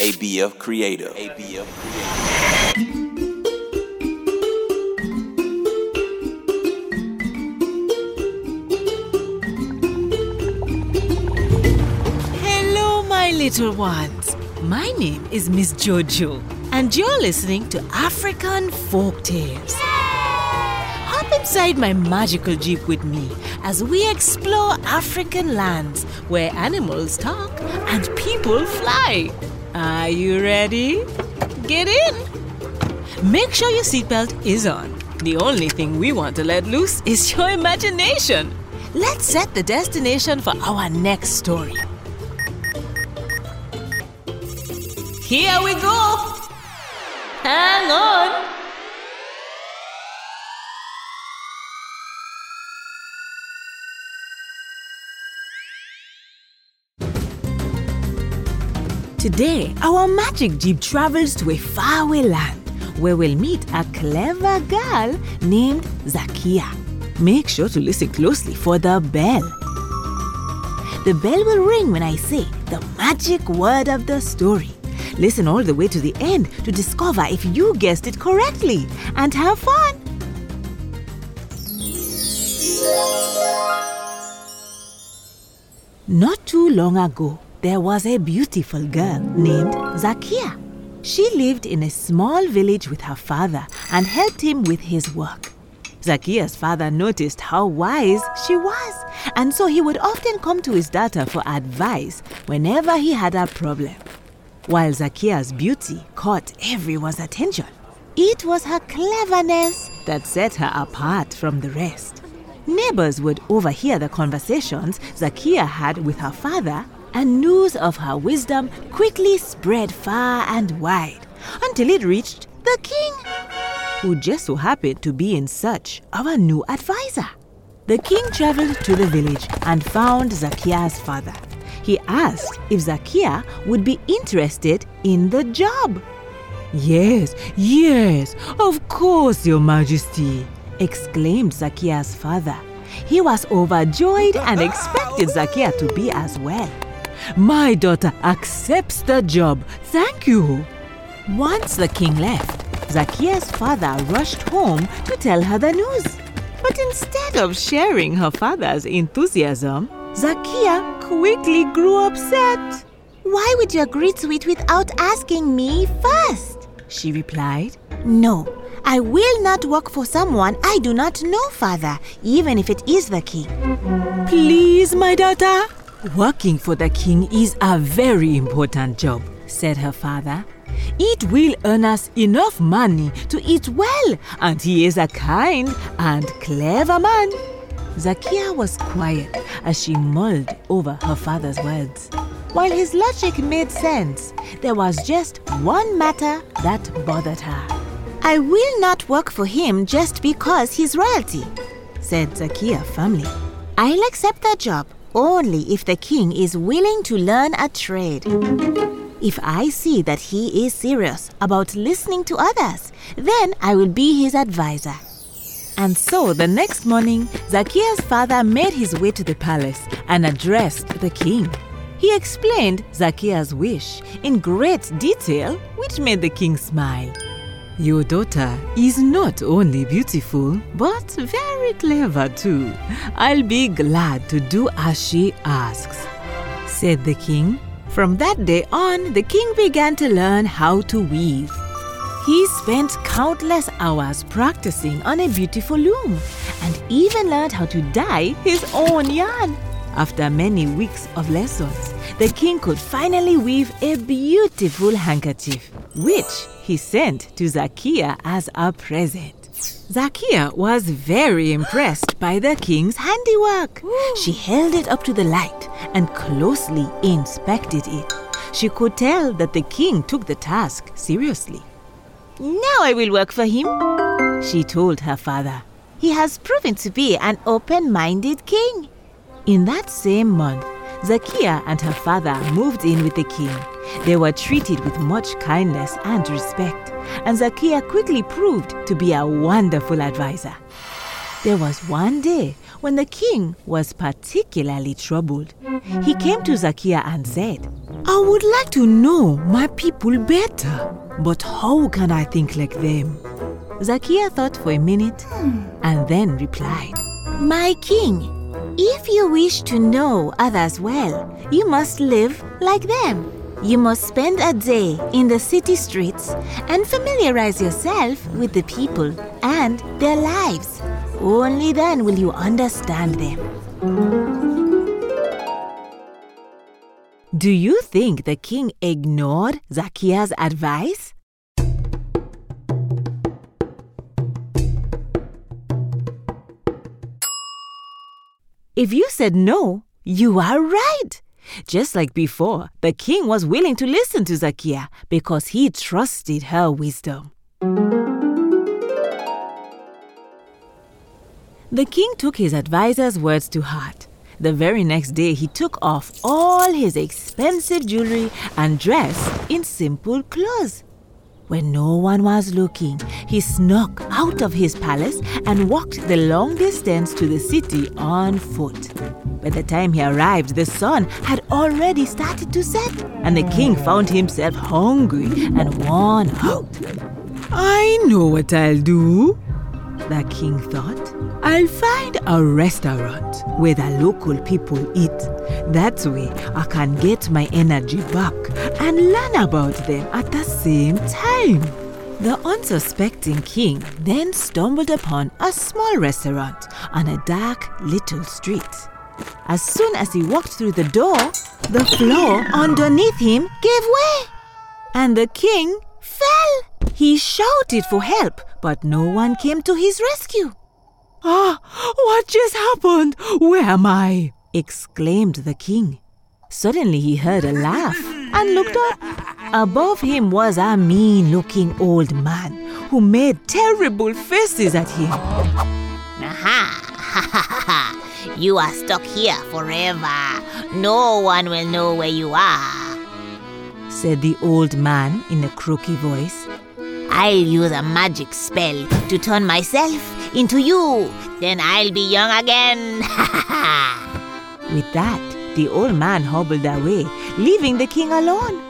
ABF Creative. ABF. Hello, my little ones. My name is Miss Jojo, and you're listening to African Folk Tales. Hop inside my magical jeep with me as we explore African lands where animals talk and people fly. Are you ready? Get in! Make sure your seatbelt is on. The only thing we want to let loose is your imagination. Let's set the destination for our next story. Here we go! Hang on! Today, our magic jeep travels to a faraway land where we'll meet a clever girl named Zakia. Make sure to listen closely for the bell. The bell will ring when I say the magic word of the story. Listen all the way to the end to discover if you guessed it correctly and have fun. Not too long ago, there was a beautiful girl named Zakia. She lived in a small village with her father and helped him with his work. Zakia's father noticed how wise she was, and so he would often come to his daughter for advice whenever he had a problem. While Zakia's beauty caught everyone's attention, it was her cleverness that set her apart from the rest. Neighbors would overhear the conversations Zakia had with her father, and news of her wisdom quickly spread far and wide until it reached the king, who just so happened to be in search of a new advisor. The king traveled to the village and found Zakia's father. He asked if Zakia would be interested in the job. Yes, yes, of course, Your Majesty, exclaimed Zakia's father. He was overjoyed and expected Zakia to be as well. My daughter accepts the job. Thank you. Once the king left, Zakia's father rushed home to tell her the news. But instead of sharing her father's enthusiasm, Zakia quickly grew upset. Why would you agree to it without asking me first? She replied. No, I will not work for someone I do not know, father, even if it is the king. Please, my daughter. Working for the king is a very important job, said her father. It will earn us enough money to eat well, and he is a kind and clever man. Zakia was quiet as she mulled over her father's words. While his logic made sense, there was just one matter that bothered her. I will not work for him just because he's royalty, said Zakia firmly. I'll accept that job only if the king is willing to learn a trade. If I see that he is serious about listening to others, then I will be his advisor. And so the next morning, Zakia's father made his way to the palace and addressed the king. He explained Zakia's wish in great detail, which made the king smile. Your daughter is not only beautiful, but very clever too. I'll be glad to do as she asks, said the king. From that day on, the king began to learn how to weave. He spent countless hours practicing on a beautiful loom and even learned how to dye his own yarn. After many weeks of lessons, the king could finally weave a beautiful handkerchief, which he sent to Zakia as a present. Zakia was very impressed by the king's handiwork. She held it up to the light and closely inspected it. She could tell that the king took the task seriously. Now I will work for him, she told her father. He has proven to be an open minded king. In that same month, Zakia and her father moved in with the king. They were treated with much kindness and respect, and Zakia quickly proved to be a wonderful advisor. There was one day when the king was particularly troubled. He came to Zakia and said, I would like to know my people better, but how can I think like them? Zakia thought for a minute hmm. and then replied, My king, if you wish to know others well, you must live like them. You must spend a day in the city streets and familiarize yourself with the people and their lives. Only then will you understand them. Do you think the king ignored Zakia's advice? If you said no, you are right. Just like before, the king was willing to listen to Zakia because he trusted her wisdom. The king took his advisor's words to heart. The very next day, he took off all his expensive jewelry and dressed in simple clothes. When no one was looking, he snuck out of his palace and walked the long distance to the city on foot. By the time he arrived, the sun had already started to set, and the king found himself hungry and worn out. I know what I'll do, the king thought. I'll find a restaurant where the local people eat. That way, I can get my energy back and learn about them at the same time. The unsuspecting king then stumbled upon a small restaurant on a dark little street. As soon as he walked through the door, the floor underneath him gave way, and the king fell. He shouted for help, but no one came to his rescue. Ah, what just happened? Where am I? exclaimed the king. Suddenly he heard a laugh and looked up. Above him was a mean looking old man who made terrible faces at him. Aha! Ha You are stuck here forever. No one will know where you are. said the old man in a croaky voice. I'll use a magic spell to turn myself into you. Then I'll be young again. With that, the old man hobbled away, leaving the king alone.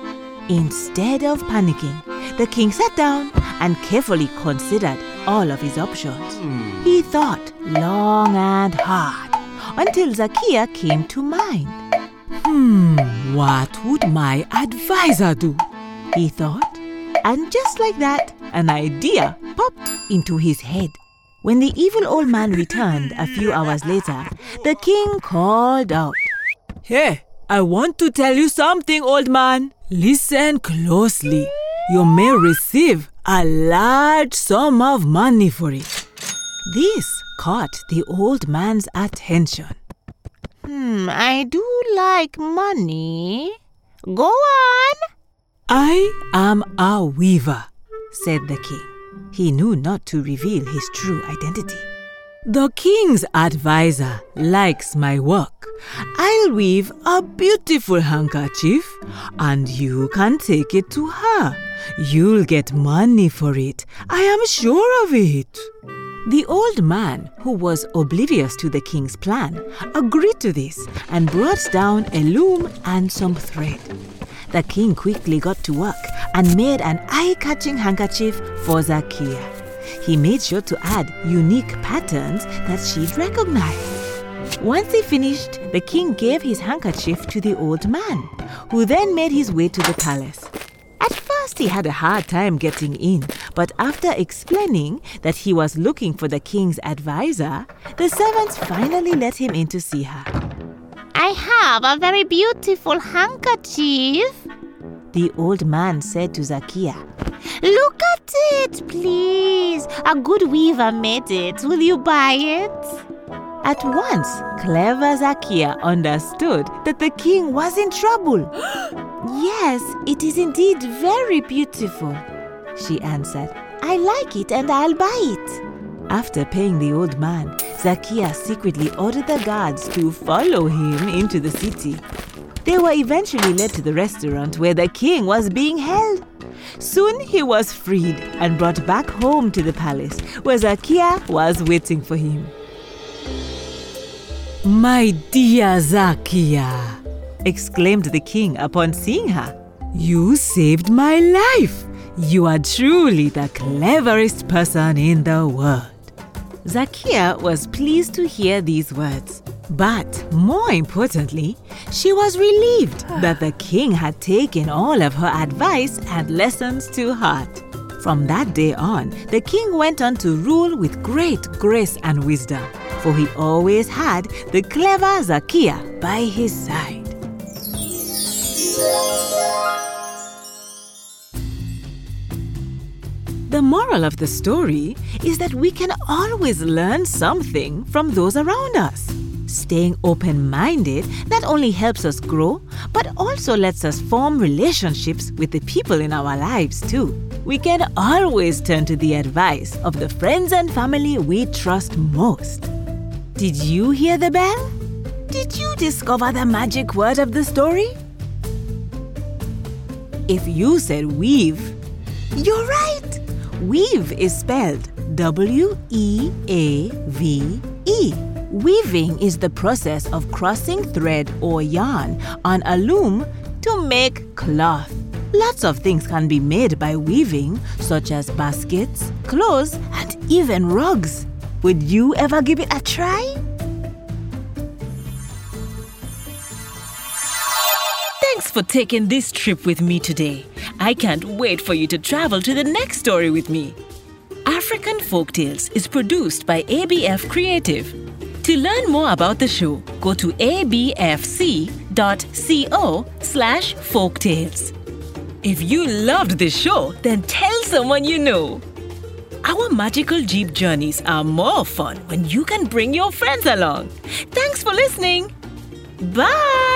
Instead of panicking, the king sat down and carefully considered all of his options. He thought long and hard until Zakia came to mind. Hmm, what would my advisor do? He thought. And just like that, an idea popped into his head. When the evil old man returned a few hours later, the king called out, Hey, I want to tell you something, old man. Listen closely. You may receive a large sum of money for it. This caught the old man's attention. hmm, I do like money. Go on. I am a weaver, said the king. He knew not to reveal his true identity. The king's advisor likes my work. I'll weave a beautiful handkerchief and you can take it to her. You'll get money for it. I am sure of it. The old man, who was oblivious to the king's plan, agreed to this and brought down a loom and some thread. The king quickly got to work and made an eye catching handkerchief for Zakia. He made sure to add unique patterns that she'd recognize. Once he finished, the king gave his handkerchief to the old man, who then made his way to the palace. At first, he had a hard time getting in, but after explaining that he was looking for the king's advisor, the servants finally let him in to see her. I have a very beautiful handkerchief. The old man said to Zakia, Look at it, please. A good weaver made it. Will you buy it? At once, clever Zakia understood that the king was in trouble. yes, it is indeed very beautiful, she answered. I like it and I'll buy it. After paying the old man, Zakia secretly ordered the guards to follow him into the city. They were eventually led to the restaurant where the king was being held. Soon he was freed and brought back home to the palace where Zakia was waiting for him. My dear Zakia, exclaimed the king upon seeing her. You saved my life! You are truly the cleverest person in the world. Zakia was pleased to hear these words. But more importantly, she was relieved that the king had taken all of her advice and lessons to heart. From that day on, the king went on to rule with great grace and wisdom, for he always had the clever Zakia by his side. The moral of the story is that we can always learn something from those around us. Staying open minded not only helps us grow, but also lets us form relationships with the people in our lives too. We can always turn to the advice of the friends and family we trust most. Did you hear the bell? Did you discover the magic word of the story? If you said weave, you're right. Weave is spelled W E A V E. Weaving is the process of crossing thread or yarn on a loom to make cloth. Lots of things can be made by weaving, such as baskets, clothes, and even rugs. Would you ever give it a try? Thanks for taking this trip with me today. I can't wait for you to travel to the next story with me. African Folktales is produced by ABF Creative. To learn more about the show, go to abfc.co slash folktales. If you loved this show, then tell someone you know. Our magical Jeep journeys are more fun when you can bring your friends along. Thanks for listening. Bye!